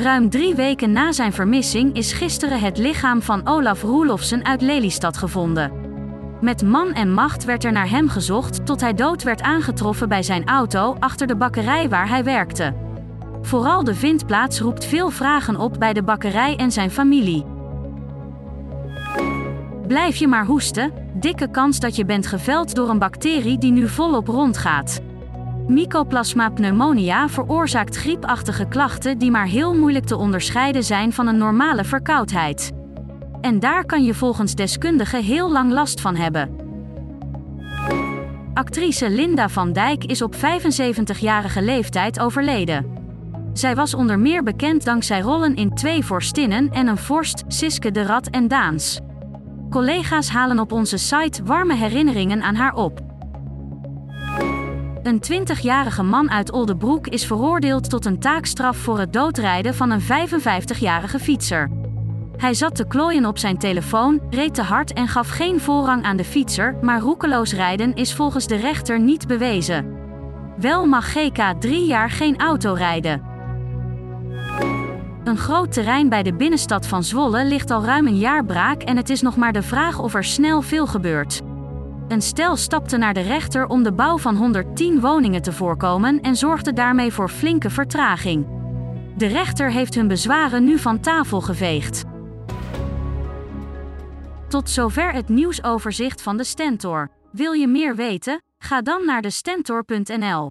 Ruim drie weken na zijn vermissing is gisteren het lichaam van Olaf Roelofsen uit Lelystad gevonden. Met man en macht werd er naar hem gezocht tot hij dood werd aangetroffen bij zijn auto achter de bakkerij waar hij werkte. Vooral de vindplaats roept veel vragen op bij de bakkerij en zijn familie. Blijf je maar hoesten, dikke kans dat je bent geveld door een bacterie die nu volop rondgaat. Mycoplasma pneumonia veroorzaakt griepachtige klachten die maar heel moeilijk te onderscheiden zijn van een normale verkoudheid. En daar kan je volgens deskundigen heel lang last van hebben. Actrice Linda van Dijk is op 75-jarige leeftijd overleden. Zij was onder meer bekend dankzij rollen in Twee Vorstinnen en een vorst, Siske de Rat en Daans. Collega's halen op onze site warme herinneringen aan haar op. Een 20-jarige man uit Oldebroek is veroordeeld tot een taakstraf voor het doodrijden van een 55-jarige fietser. Hij zat te klooien op zijn telefoon, reed te hard en gaf geen voorrang aan de fietser, maar roekeloos rijden is volgens de rechter niet bewezen. Wel mag GK drie jaar geen auto rijden. Een groot terrein bij de binnenstad van Zwolle ligt al ruim een jaar braak en het is nog maar de vraag of er snel veel gebeurt. Een stel stapte naar de rechter om de bouw van 110 woningen te voorkomen en zorgde daarmee voor flinke vertraging. De rechter heeft hun bezwaren nu van tafel geveegd. Tot zover het nieuwsoverzicht van de Stentor. Wil je meer weten? Ga dan naar de Stentor.nl.